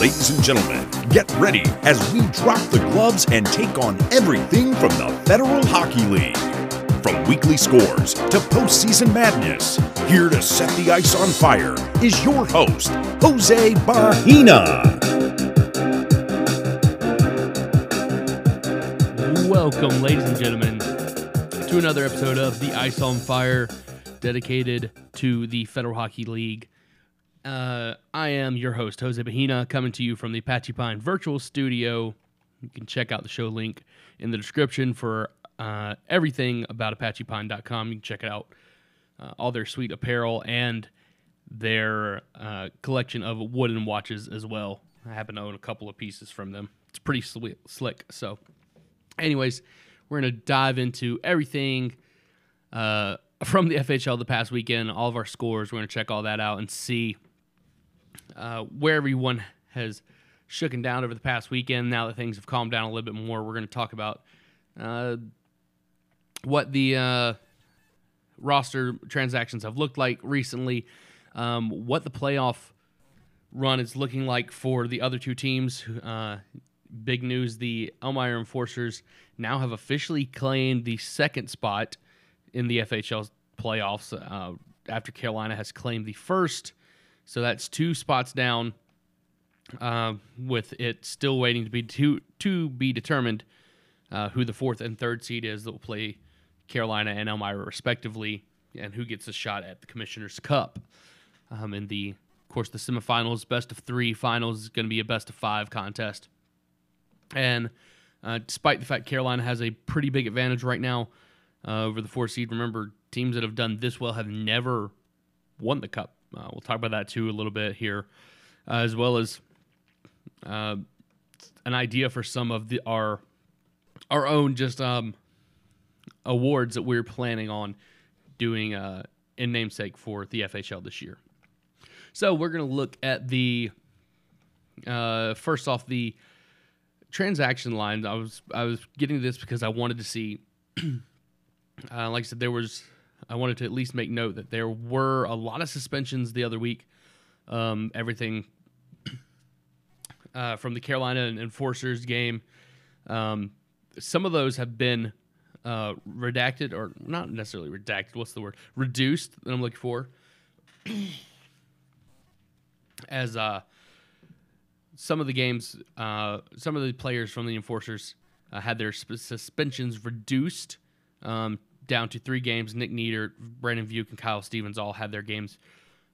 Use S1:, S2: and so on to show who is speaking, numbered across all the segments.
S1: Ladies and gentlemen, get ready as we drop the gloves and take on everything from the Federal Hockey League. From weekly scores to postseason madness, here to set the ice on fire is your host, Jose Bahina.
S2: Welcome, ladies and gentlemen, to another episode of The Ice on Fire, dedicated to the Federal Hockey League. Uh, I am your host, Jose Bahina, coming to you from the Apache Pine Virtual Studio. You can check out the show link in the description for uh, everything about ApachePine.com. You can check it out, uh, all their sweet apparel and their uh, collection of wooden watches as well. I happen to own a couple of pieces from them. It's pretty sli- slick. So, anyways, we're going to dive into everything uh, from the FHL the past weekend, all of our scores. We're going to check all that out and see uh, where everyone has shooken down over the past weekend. Now that things have calmed down a little bit more, we're going to talk about uh, what the uh, roster transactions have looked like recently, um, what the playoff run is looking like for the other two teams. Uh, big news the Elmira Enforcers now have officially claimed the second spot in the FHL playoffs uh, after Carolina has claimed the first. So that's two spots down, uh, with it still waiting to be to, to be determined uh, who the fourth and third seed is that will play Carolina and Elmira respectively, and who gets a shot at the Commissioner's Cup. Um, in the, of course, the semifinals, best of three finals is going to be a best of five contest. And uh, despite the fact Carolina has a pretty big advantage right now uh, over the four seed, remember teams that have done this well have never won the cup. Uh, we'll talk about that too a little bit here, uh, as well as uh, an idea for some of the our our own just um, awards that we're planning on doing uh, in namesake for the FHL this year. So we're going to look at the uh, first off the transaction lines. I was I was getting this because I wanted to see, uh, like I said, there was I wanted to at least make note that there were a lot of suspensions the other week. Um, everything uh, from the Carolina Enforcers game. Um, some of those have been uh, redacted, or not necessarily redacted. What's the word? Reduced. That I'm looking for. As uh, some of the games, uh, some of the players from the Enforcers uh, had their sp- suspensions reduced um, down to three games. Nick Nieder, Brandon Vuke, and Kyle Stevens all had their games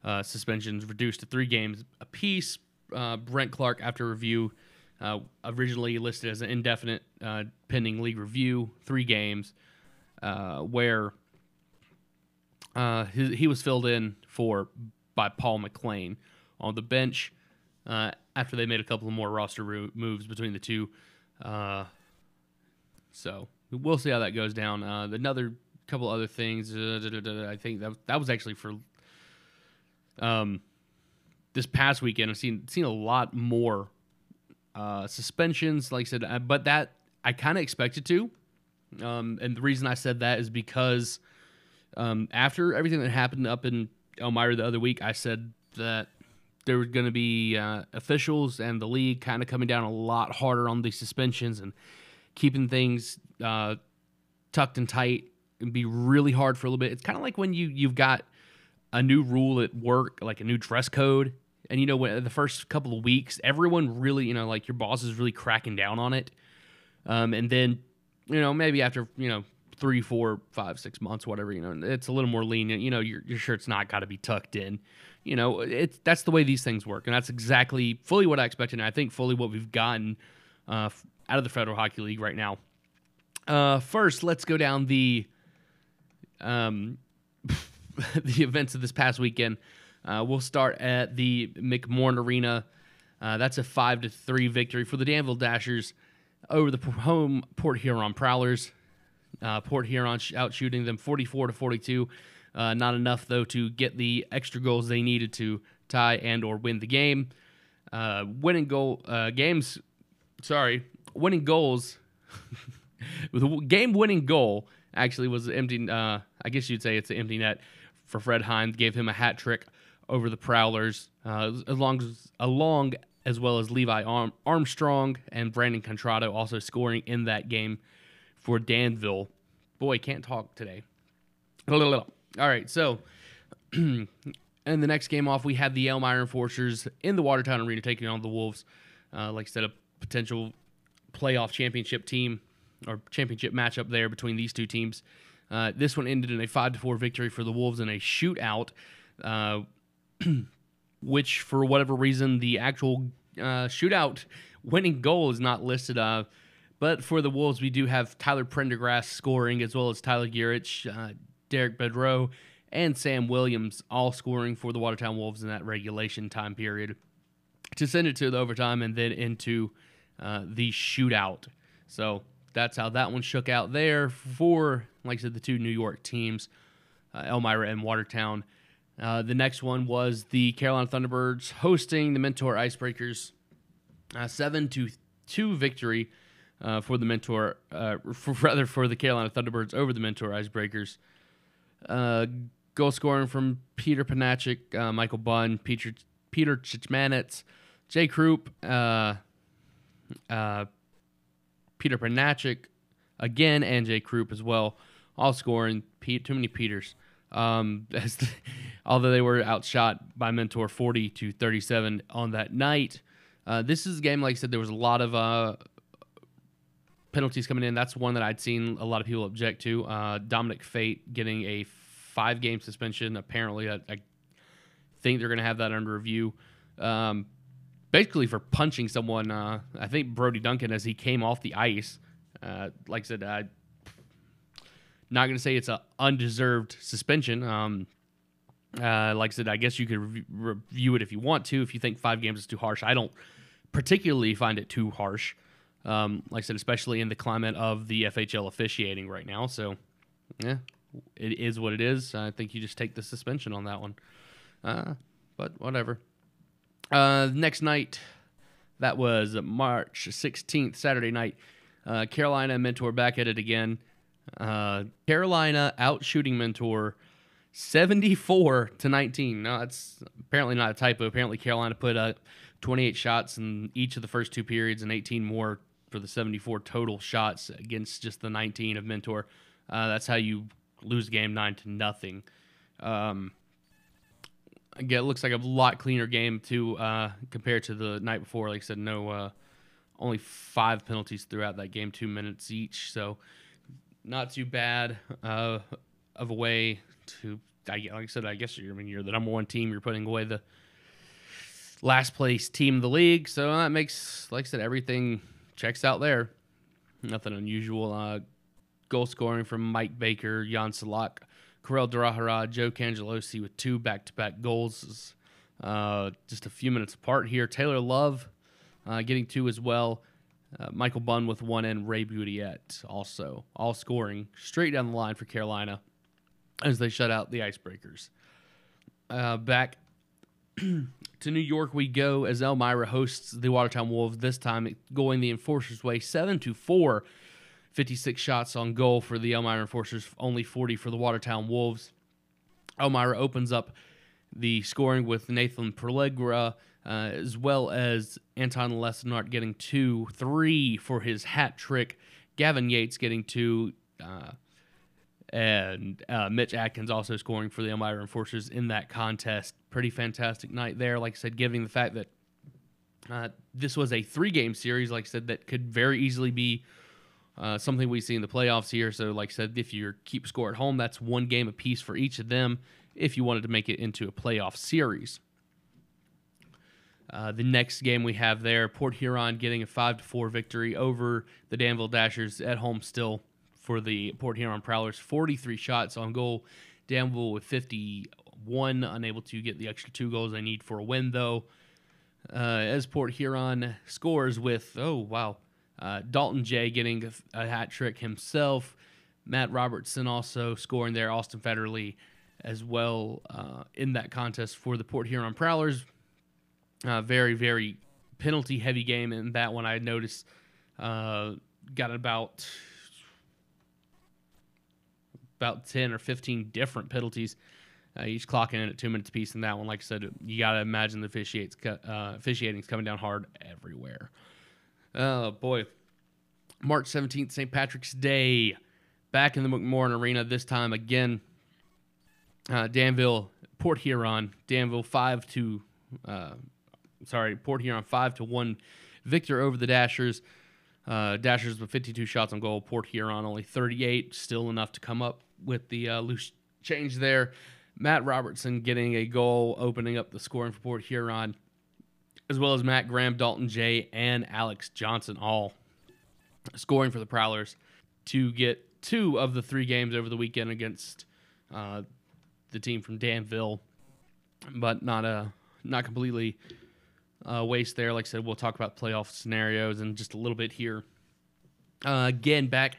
S2: uh, suspensions reduced to three games apiece. Uh, Brent Clark, after review, uh, originally listed as an indefinite uh, pending league review, three games, uh, where uh, he, he, was filled in for by Paul McLean on the bench after they made a couple of more roster moves between the two. so we'll see how that goes down. another couple other things. I think that that was actually for um, this past weekend. I've seen seen a lot more uh, suspensions. Like I said, uh, but that I kind of expected to. Um, and the reason I said that is because um, after everything that happened up in Elmira the other week, I said that there were going to be uh, officials and the league kind of coming down a lot harder on these suspensions and keeping things uh, tucked and tight and be really hard for a little bit. It's kind of like when you you've got a new rule at work, like a new dress code, and you know when the first couple of weeks, everyone really you know like your boss is really cracking down on it, um, and then you know maybe after you know three, four, five, six months, whatever, you know, it's a little more lenient. You know, your your shirt's not got to be tucked in. You know, it's that's the way these things work, and that's exactly fully what I expected, and I think fully what we've gotten uh, out of the Federal Hockey League right now. Uh, first, let's go down the um, the events of this past weekend. Uh, we'll start at the McMorran Arena. Uh, that's a five to three victory for the Danville Dashers over the home Port Huron Prowlers. Uh, Port Huron sh- out shooting them 44 to 42. Uh, not enough though to get the extra goals they needed to tie and or win the game. Uh, winning goal uh, games, sorry, winning goals. a game winning goal actually was empty. Uh, I guess you'd say it's an empty net for Fred Hines, gave him a hat trick over the Prowlers, uh, along as, along as well as Levi Arm- Armstrong and Brandon Contrado also scoring in that game for Danville. Boy, can't talk today. All right, so and the next game off, we had the Elmira Enforcers in the Watertown Arena taking on the Wolves. Uh, like I said, a potential playoff championship team or championship matchup there between these two teams. Uh, this one ended in a five to four victory for the Wolves in a shootout, uh, which for whatever reason the actual uh, shootout winning goal is not listed. Uh, but for the Wolves, we do have Tyler Prendergrass scoring as well as Tyler Gurich, uh, Derek Bedreau, and Sam Williams all scoring for the Watertown Wolves in that regulation time period to send it to the overtime and then into uh, the shootout. So that's how that one shook out there for, like I said, the two New York teams, uh, Elmira and Watertown. Uh, the next one was the Carolina Thunderbirds hosting the Mentor Icebreakers. Uh, seven to two victory uh, for the Mentor, uh, for, rather for the Carolina Thunderbirds over the Mentor Icebreakers. Goal scoring from Peter Panachik, Michael Bunn, Peter Peter Chichmanitz, Jay Krupp, uh, Peter Panachik again, and Jay Krupp as well, all scoring. Pete, too many Peters. Um, the, although they were outshot by Mentor 40 to 37 on that night. Uh, this is a game, like I said, there was a lot of uh, penalties coming in. That's one that I'd seen a lot of people object to. Uh, Dominic Fate getting a five game suspension. Apparently, I, I think they're going to have that under review. Um, basically, for punching someone, uh, I think Brody Duncan, as he came off the ice, uh, like I said, I'm not going to say it's an undeserved suspension. Um, uh, like I said, I guess you could re- review it if you want to. If you think five games is too harsh, I don't particularly find it too harsh. Um, like I said, especially in the climate of the FHL officiating right now. So, yeah, it is what it is. I think you just take the suspension on that one. Uh, but whatever. Uh, next night, that was March 16th, Saturday night. Uh, Carolina Mentor back at it again. Uh, Carolina out shooting Mentor 74 to 19. No, that's apparently not a typo. Apparently, Carolina put up 28 shots in each of the first two periods and 18 more for the 74 total shots against just the 19 of Mentor. Uh, that's how you lose game nine to nothing. Um, again, it looks like a lot cleaner game to uh, compared to the night before. Like I said, no, uh, only five penalties throughout that game, two minutes each. So not too bad uh, of a way to. Like I said, I guess you're, I mean, you're the number one team. You're putting away the last place team of the league. So that makes, like I said, everything checks out there. Nothing unusual. Uh, goal scoring from Mike Baker, Jan Salak, Karel Durahara, Joe Cangelosi with two back to back goals. Uh, just a few minutes apart here. Taylor Love uh, getting two as well. Uh, Michael Bunn with one and Ray Boudiette also, all scoring straight down the line for Carolina as they shut out the Icebreakers. Uh, back to New York we go as Elmira hosts the Watertown Wolves. This time going the Enforcers' way, seven to four. 56 shots on goal for the Elmira Enforcers, only 40 for the Watertown Wolves. Elmira opens up the scoring with Nathan Perlegra, uh, as well as Anton Lesnart getting two, three for his hat trick. Gavin Yates getting two, uh, and uh, Mitch Atkins also scoring for the Elmira Enforcers in that contest. Pretty fantastic night there. Like I said, given the fact that uh, this was a three game series, like I said, that could very easily be uh, something we see in the playoffs here. So, like I said, if you keep score at home, that's one game apiece for each of them if you wanted to make it into a playoff series. Uh, the next game we have there, Port Huron getting a five to four victory over the Danville Dashers at home still for the Port Huron Prowlers. 43 shots on goal. Danville with 51, unable to get the extra two goals they need for a win though. Uh, as Port Huron scores with oh wow, uh, Dalton Jay getting a, a hat trick himself. Matt Robertson also scoring there. Austin Federley as well uh, in that contest for the Port Huron Prowlers. Uh, very, very penalty heavy game in that one. I noticed uh, got about about ten or fifteen different penalties Uh, each clocking in at two minutes apiece in that one. Like I said, you got to imagine the uh, officiating's coming down hard everywhere. Oh, boy. March 17th, St. Patrick's Day. Back in the McMorran Arena, this time again. Uh, Danville, Port Huron. Danville 5 to, uh, sorry, Port Huron 5 to 1 victor over the Dashers. Uh, Dashers with 52 shots on goal. Port Huron only 38, still enough to come up with the uh, loose change there. Matt Robertson getting a goal, opening up the scoring for Port Huron, as well as Matt Graham, Dalton Jay, and Alex Johnson all scoring for the Prowlers to get two of the three games over the weekend against uh, the team from Danville, but not a not completely uh, waste there. Like I said, we'll talk about playoff scenarios in just a little bit here. Uh, again, back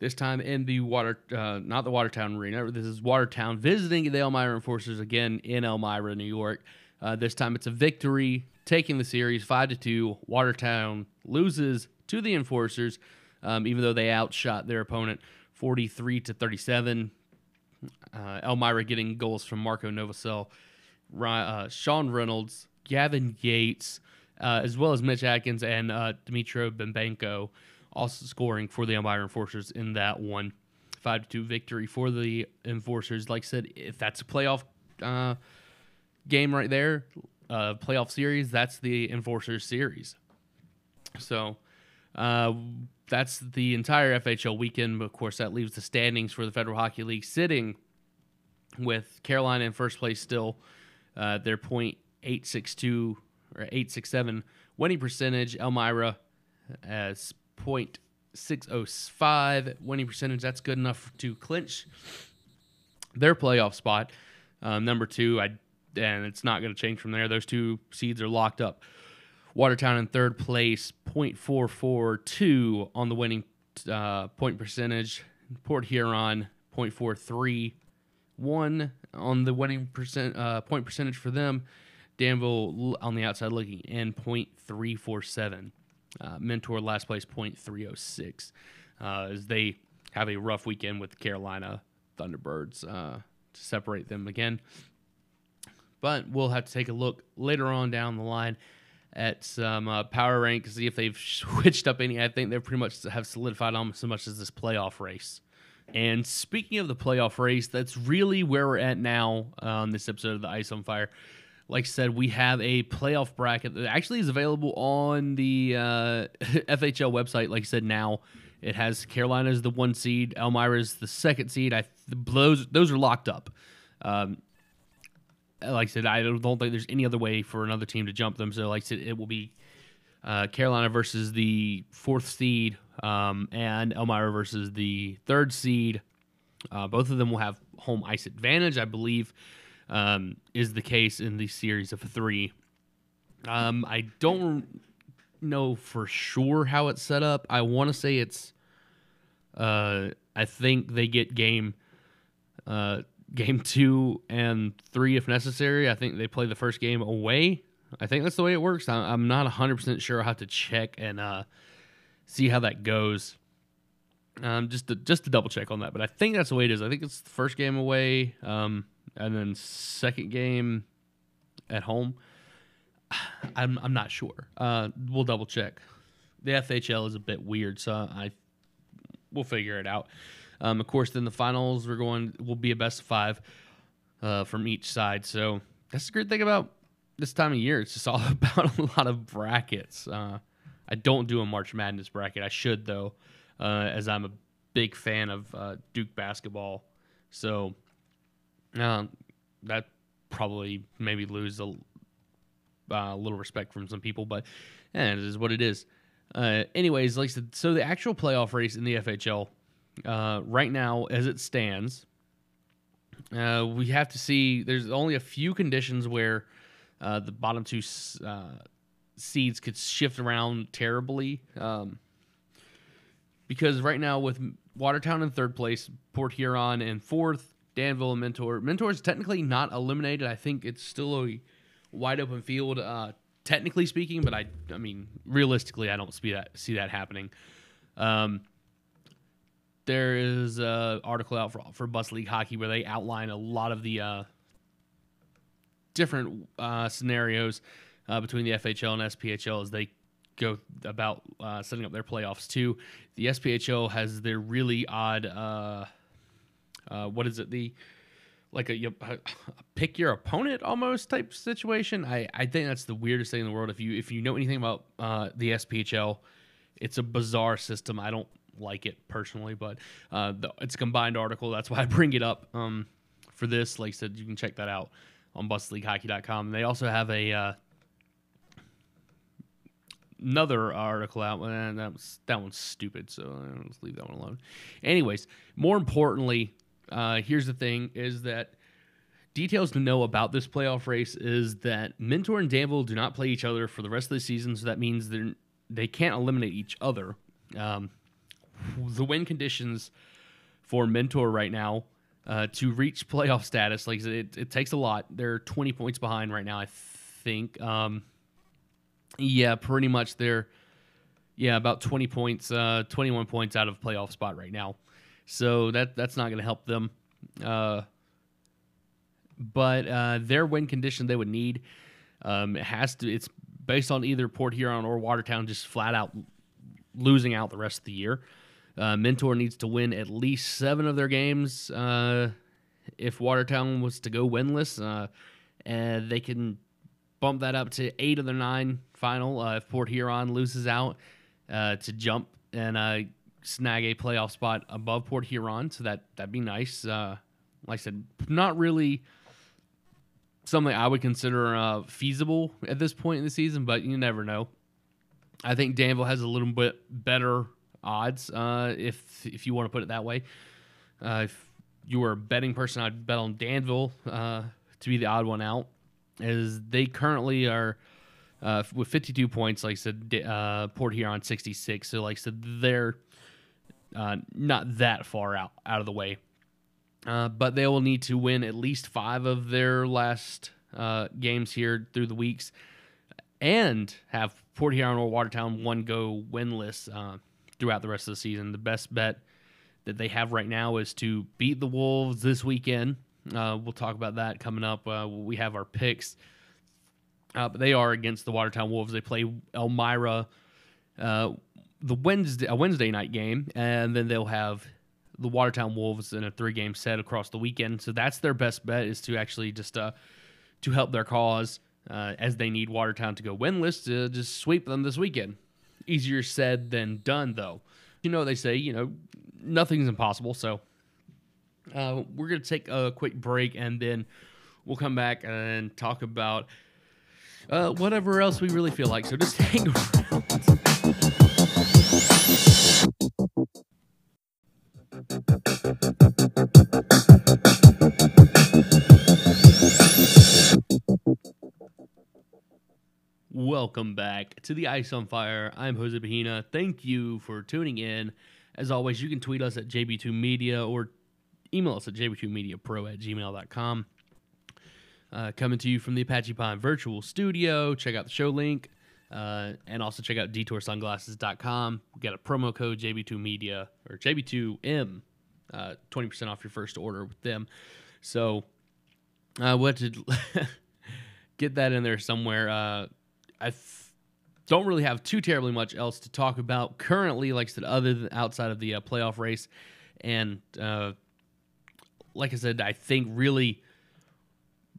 S2: this time in the water, uh, not the Watertown Arena. This is Watertown visiting the Elmira Enforcers again in Elmira, New York. Uh, this time it's a victory, taking the series five to two. Watertown loses to the Enforcers, um, even though they outshot their opponent forty three to thirty seven. Uh, Elmira getting goals from Marco Novosel, uh, Sean Reynolds, Gavin Yates, uh, as well as Mitch Atkins and uh, Dimitro Bembenko also scoring for the Elmira Enforcers in that one. 5 2 victory for the Enforcers. Like I said, if that's a playoff uh, game right there, uh, playoff series, that's the Enforcers series. So uh, that's the entire FHL weekend. Of course, that leaves the standings for the Federal Hockey League sitting with Carolina in first place still. Uh, their point 862 or 867 winning percentage. Elmira as 0.605 winning percentage. That's good enough to clinch their playoff spot. Um, number two, I and it's not going to change from there. Those two seeds are locked up. Watertown in third place, 0.442 on the winning uh, point percentage. Port Huron, 0.431 on the winning percent uh, point percentage for them. Danville on the outside looking in 0.347. Uh, Mentor last place 0.306 uh, as they have a rough weekend with Carolina Thunderbirds uh, to separate them again. But we'll have to take a look later on down the line at some uh, power rank to see if they've switched up any. I think they pretty much have solidified almost as much as this playoff race. And speaking of the playoff race, that's really where we're at now on this episode of the Ice on Fire like I said, we have a playoff bracket that actually is available on the uh, FHL website. Like I said, now it has Carolina as the one seed, Elmira is the second seed. I those those are locked up. Um, like I said, I don't think there's any other way for another team to jump them. So, like I said, it will be uh, Carolina versus the fourth seed, um, and Elmira versus the third seed. Uh, both of them will have home ice advantage, I believe um, is the case in the series of three. Um, I don't know for sure how it's set up. I want to say it's. Uh, I think they get game, uh, game two and three if necessary. I think they play the first game away. I think that's the way it works. I'm not 100 percent sure. I have to check and uh, see how that goes. Um, just to just to double check on that, but I think that's the way it is. I think it's the first game away. Um, and then second game at home. I'm I'm not sure. Uh, we'll double check. The FHL is a bit weird, so I we'll figure it out. Um, of course, then the finals we're going will be a best of five uh, from each side. So that's the great thing about this time of year. It's just all about a lot of brackets. Uh, I don't do a March Madness bracket. I should though, uh, as I'm a big fan of uh, Duke basketball. So uh, that probably maybe lose a uh, little respect from some people, but yeah, it is what it is. Uh, anyways, like so the actual playoff race in the FHL uh, right now, as it stands, uh, we have to see. There's only a few conditions where uh, the bottom two uh, seeds could shift around terribly. Um, because right now, with Watertown in third place, Port Huron in fourth, Danville and Mentor. Mentor is technically not eliminated. I think it's still a wide open field, uh, technically speaking. But I, I mean, realistically, I don't see that see that happening. Um, there is an article out for, for Bus League Hockey where they outline a lot of the uh, different uh, scenarios uh, between the FHL and SPHL as they go about uh, setting up their playoffs too. The SPHL has their really odd, uh, uh, what is it? The like a, a pick your opponent almost type situation. I, I think that's the weirdest thing in the world. If you if you know anything about the SPHL, it's a bizarre system. I don't like it personally, but uh, the, it's a combined article. That's why I bring it up um, for this. Like I said, you can check that out on busleaguehockey.com. They also have a uh, another article out, and that was that one's stupid. So let's leave that one alone. Anyways, more importantly, uh, here's the thing: is that details to know about this playoff race is that Mentor and Danville do not play each other for the rest of the season, so that means they they can't eliminate each other. Um, the win conditions for Mentor right now uh, to reach playoff status, like it, it takes a lot. They're 20 points behind right now, I think. Um, yeah, pretty much they're yeah about 20 points, uh, 21 points out of playoff spot right now. So that that's not going to help them. Uh, but uh, their win condition they would need um, it has to. It's based on either Port Huron or Watertown just flat out losing out the rest of the year. Uh, Mentor needs to win at least seven of their games. Uh, if Watertown was to go winless, uh, and they can bump that up to eight of their nine final. Uh, if Port Huron loses out, uh, to jump and uh, snag a playoff spot above Port Huron, so that that'd be nice. like I said, not really something I would consider feasible at this point in the season, but you never know. I think Danville has a little bit better odds, uh, if if you want to put it that way. Uh, if you were a betting person, I'd bet on Danville uh, to be the odd one out, as they currently are uh, with 52 points. Like I said, uh, Port Huron 66. So, like I said, they're uh, not that far out out of the way. but they will need to win at least five of their last games here through the weeks, and have Port Huron or Watertown one go winless throughout the rest of the season. The best bet that they have right now is to beat the Wolves this weekend. Uh, we'll talk about that coming up. Uh, we have our picks. Uh, but they are against the Watertown Wolves. They play Elmira uh, the Wednesday a Wednesday night game, and then they'll have the Watertown Wolves in a three game set across the weekend. So that's their best bet is to actually just uh, to help their cause uh, as they need Watertown to go winless to just sweep them this weekend. Easier said than done, though. You know, they say, you know, nothing's impossible. So uh, we're going to take a quick break and then we'll come back and talk about uh, whatever else we really feel like. So just hang around. Welcome back to the Ice on Fire. I'm Jose Bahina. Thank you for tuning in. As always, you can tweet us at JB2Media or email us at JB2MediaPro at gmail.com. Uh, coming to you from the Apache Pine Virtual Studio. Check out the show link uh, and also check out detoursunglasses.com. We got a promo code JB2Media or JB2M, uh, 20% off your first order with them. So, uh, what to get that in there somewhere. Uh, I don't really have too terribly much else to talk about currently, like I said, other than outside of the uh, playoff race. And uh, like I said, I think really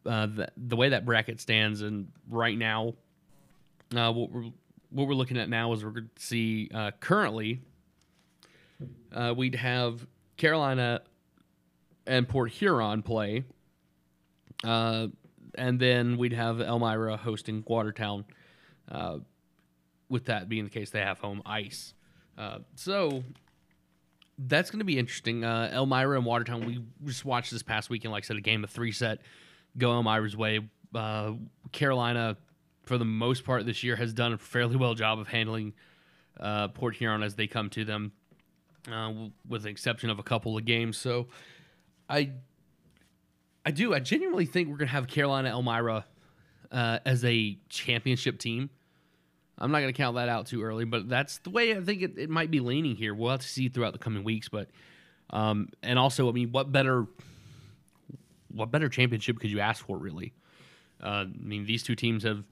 S2: uh, the, the way that bracket stands, and right now, uh, what we're what we're looking at now is we're going to see uh, currently uh, we'd have Carolina and Port Huron play, and then we'd have Elmira hosting Watertown. Uh, with that being the case, they have home ice. Uh, so that's going to be interesting. Uh, Elmira and Watertown, we just watched this past weekend, like I said, a game of three set go Elmira's way. Uh, Carolina, for the most part this year, has done a fairly well job of handling uh, Port Huron as they come to them, uh, with the exception of a couple of games. So I, I do, I genuinely think we're going to have Carolina Elmira uh, as a championship team. I'm not going to count that out too early, but that's the way I think it, it might be leaning here. We'll have to see throughout the coming weeks, but um, and also, I mean, what better what better championship could you ask for, really? Uh, I mean, these two teams have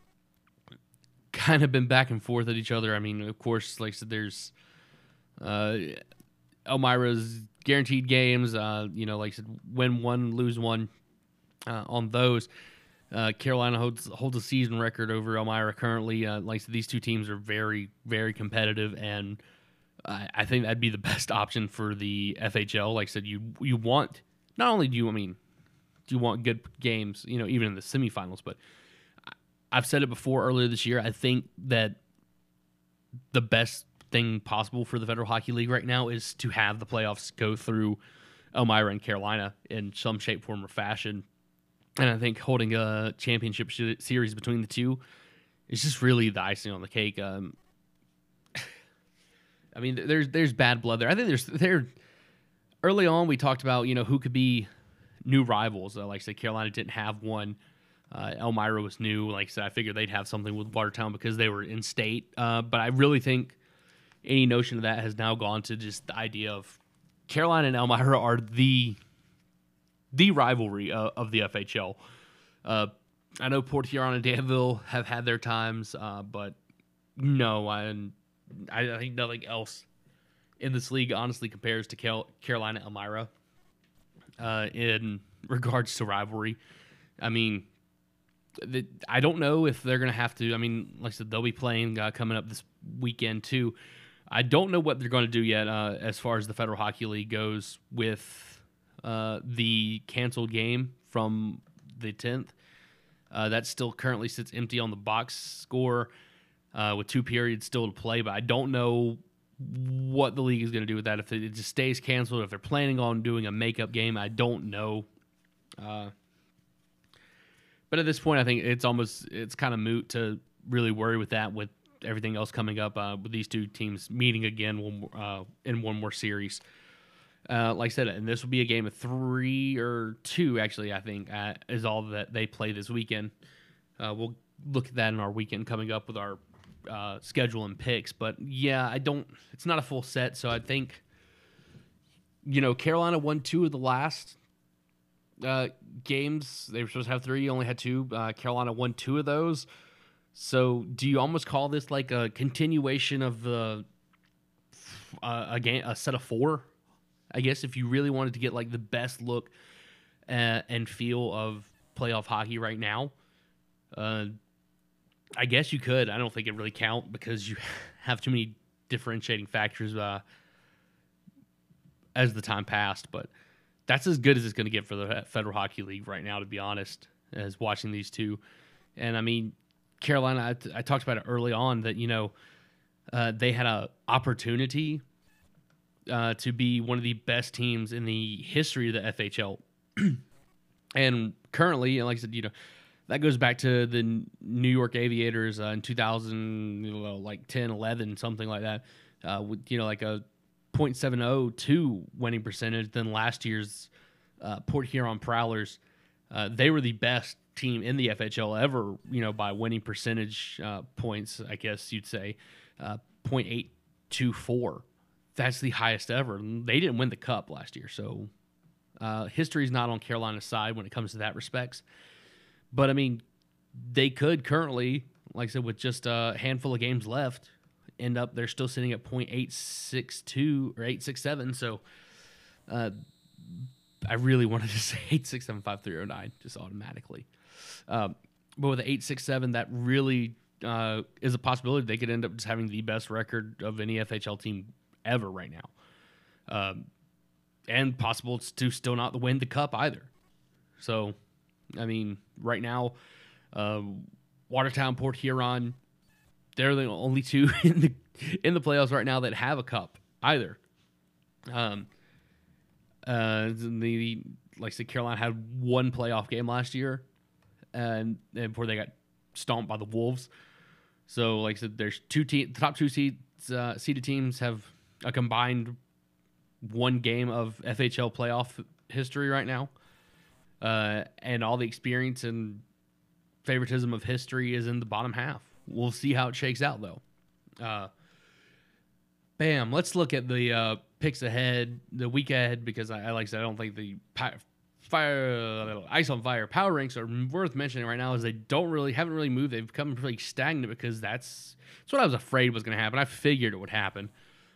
S2: kind of been back and forth at each other. I mean, of course, like I said, there's uh, Elmira's guaranteed games. Uh, you know, like I said, win one, lose one uh, on those. Uh, Carolina holds holds a season record over Elmira currently. Uh, like these two teams are very, very competitive, and I, I think that'd be the best option for the FHL. Like I said, you you want not only do you I mean do you want good games, you know, even in the semifinals, but I've said it before earlier this year. I think that the best thing possible for the Federal Hockey League right now is to have the playoffs go through Elmira and Carolina in some shape, form, or fashion. And I think holding a championship sh- series between the two is just really the icing on the cake. Um, I mean, there's there's bad blood there. I think there's there. Early on, we talked about you know who could be new rivals. Uh, like I said, Carolina didn't have one. Uh, Elmira was new. Like I said, I figured they'd have something with Watertown because they were in state. Uh, but I really think any notion of that has now gone to just the idea of Carolina and Elmira are the the rivalry uh, of the FHL. Uh, I know Port Huron and Danville have had their times, uh, but no, I, I think nothing else in this league honestly compares to Cal- Carolina Elmira uh, in regards to rivalry. I mean, the, I don't know if they're going to have to. I mean, like I said, they'll be playing uh, coming up this weekend too. I don't know what they're going to do yet as far as the Federal Hockey League goes with uh, the canceled game from the 10th. Uh, that still currently sits empty on the box score uh, with two periods still to play, but I don't know what the league is going to do with that. If it just stays canceled, if they're planning on doing a makeup game, I don't know. Uh, but at this point, I think it's almost it's kind of moot to really worry with that with everything else coming up uh, with these two teams meeting again one, uh, in one more series. Uh, like I said, and this will be a game of three or two, actually, I think, uh, is all that they play this weekend. Uh, we'll look at that in our weekend coming up with our uh, schedule and picks. But yeah, I don't, it's not a full set. So I think, you know, Carolina won two of the last uh, games. They were supposed to have three, only had two. Uh, Carolina won two of those. So do you almost call this like a continuation of the uh, a game, a set of four? I guess if you really wanted to get like the best look uh, and feel of playoff hockey right now, uh, I guess you could. I don't think it really count because you have too many differentiating factors uh, as the time passed. But that's as good as it's going to get for the Federal Hockey League right now, to be honest, as watching these two. And I mean, Carolina, I, I talked about it early on that, you know, uh, they had an opportunity uh, to be one of the best teams in the history of the FHL. and currently, like I said, you know, that goes back to the New York Aviators uh, in 2000, you know, like 10, 11, something like that, uh, with, you know, like a 0.702 winning percentage than last year's uh, Port Huron Prowlers. Uh, they were the best team in the FHL ever, you know, by winning percentage uh, points, I guess you'd say, uh, 0.824. That's the highest ever. They didn't win the cup last year, so uh, history's not on Carolina's side when it comes to that respects. But I mean, they could currently, like I said, with just a handful of games left, end up they're still sitting at 0.862 or 867. So uh, I really wanted to say 8675309 just automatically. Um, but with the 867, that really uh, is a possibility. They could end up just having the best record of any FHL team ever right now. Um, and possible to still not win the cup either. So, I mean, right now, uh, Watertown, Port Huron, they're the only two in the in the playoffs right now that have a cup either. Um, uh, the like I said, Carolina had one playoff game last year, and, and before they got stomped by the Wolves. So, like I said, there's two team, the top two seeds, uh, seeded teams have a combined one game of FHL playoff history right now, uh, and all the experience and favoritism of history is in the bottom half. We'll see how it shakes out, though. Uh, bam. Let's look at the uh, picks ahead, the week ahead, because I, like I said, I don't think the fire ice on fire power ranks are worth mentioning right now is they don't really haven't really moved they've become pretty stagnant because that's that's what i was afraid was going to happen i figured it would happen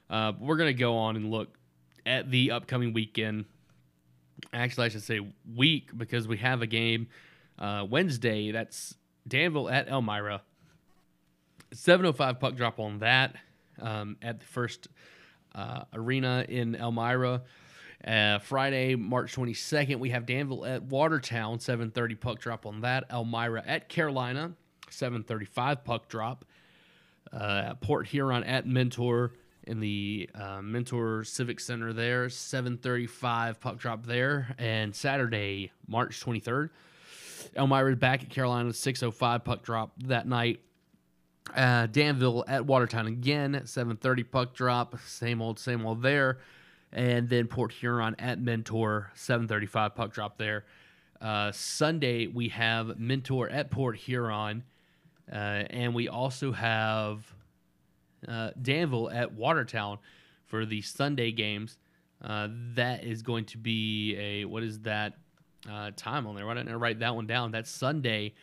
S2: uh, we're going to go on and look at the upcoming weekend. Actually i should say week because we have a game uh, wednesday. That's danville at elmira. 705 puck drop on that um, at the first uh, arena in elmira. Uh, Friday, March 22nd, we have Danville at Watertown, 7:30 puck drop on that. Elmira at Carolina, 7:35 puck drop. Uh, Port Huron at Mentor in the uh, Mentor Civic Center there, 7:35 puck drop there. And Saturday, March 23rd, Elmira back at Carolina, 6:05 puck drop that night. Uh, Danville at Watertown again, 7:30 puck drop. Same old, same old there and then Port Huron at Mentor, 7:35 puck drop there. Uh, Sunday we have Mentor at Port Huron, uh, and we also have uh, Danville at Watertown for the Sunday games. Uh, that is going to be a what is that uh, time on there? Why didn't I write that one down? That's Sunday,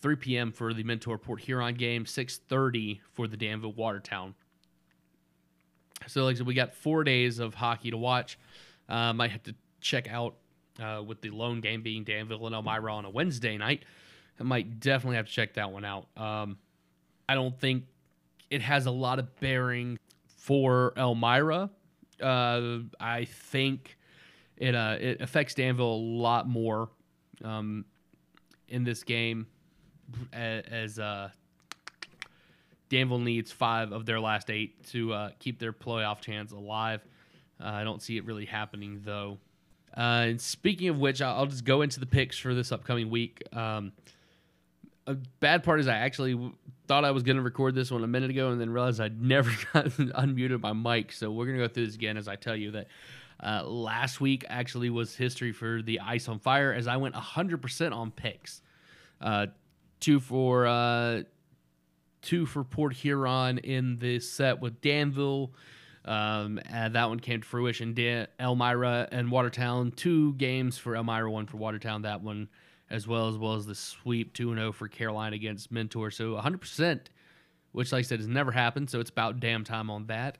S2: 3 p.m. for the Mentor Port Huron game, 6:30 for the Danville Watertown. So, like I said, we got four days of hockey to watch. Uh, might have to check out uh, with the lone game being Danville and Elmira on a Wednesday night. I might definitely have to check that one out. Um, I don't think it has a lot of bearing for Elmira. Uh, I think it uh, it affects Danville a lot more um, in this game as, uh, Danville needs five of their last eight to uh, keep their playoff chance alive. Uh, I don't see it really happening though. Uh, and speaking of which, I'll, just go into the picks for this upcoming week. Um, a bad part is I actually thought I was going to record this one a minute ago and then realized I'd never got unmuted my mic. So we're going to go through this again as I tell you that uh, last week actually was history for the Ice on Fire as I went 100% on picks. Uh, two for uh, two for Port Huron in the set with Danville. Um, that one came to fruition. Dan- Elmira and Watertown, two games for Elmira, one for Watertown. That one, as well as well as the sweep two and zero oh for Carolina against Mentor. So 100 percent, which like I said has never happened. So it's about damn time on that.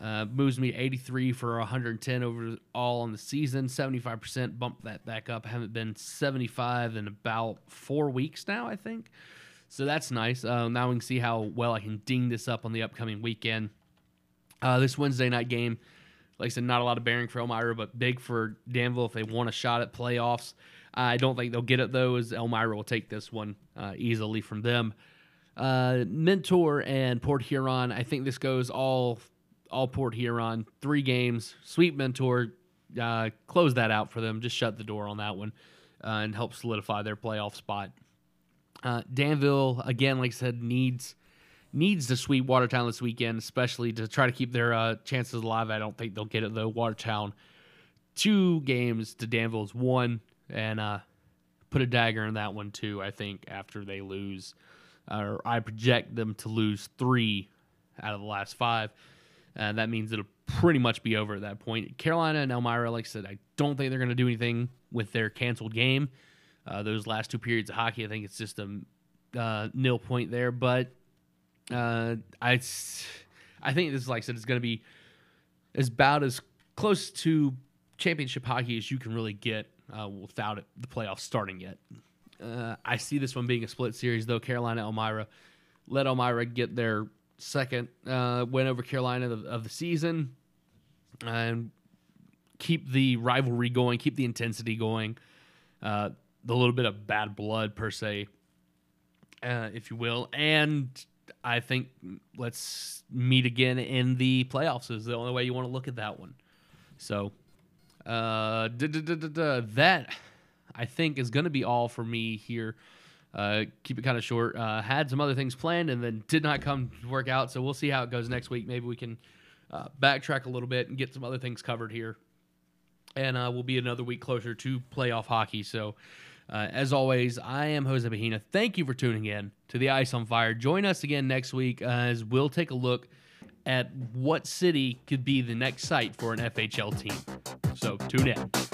S2: Uh, moves me 83 for 110 overall on the season. 75% bumped that back up. I haven't been 75 in about four weeks now, I think. So that's nice. Uh, now we can see how well I can ding this up on the upcoming weekend. Uh, this Wednesday night game, like I said, not a lot of bearing for Elmira, but big for Danville if they want a shot at playoffs. I don't think they'll get it though, as Elmira will take this one uh, easily from them. Uh, Mentor and Port Huron. I think this goes all all Port Huron. Three games. Sweet Mentor. Uh, close that out for them. Just shut the door on that one uh, and help solidify their playoff spot. Uh, Danville, again, like I said, needs needs to sweep Watertown this weekend, especially to try to keep their uh, chances alive. I don't think they'll get it though. Watertown, two games to Danville's one, and uh, put a dagger in that one too. I think after they lose, or I project them to lose three out of the last five. Uh, that means it'll pretty much be over at that point. Carolina and Elmira, like I said, I don't think they're going to do anything with their canceled game. Uh, those last two periods of hockey, I think it's just a uh, nil point there. But uh, I, I think this, like I said, is going to be as about as close to championship hockey as you can really get uh, without it, the playoffs starting yet. Uh, I see this one being a split series, though. Carolina, Elmira, let Elmira get their second uh, win over Carolina of, of the season, and keep the rivalry going, keep the intensity going. Uh, the little bit of bad blood per se, uh, if you will, and I think let's meet again in the playoffs is the only way you want to look at that one. So uh, that I think is going to be all for me here. Uh, keep it kind of short. Uh, had some other things planned and then did not come work out. So we'll see how it goes next week. Maybe we can uh, backtrack a little bit and get some other things covered here. And uh, we'll be another week closer to playoff hockey. So uh, as always, I am Jose Bahina. Thank you for tuning in to the Ice on Fire. Join us again next week as we'll take a look at what city could be the next site for an FHL team. So tune in.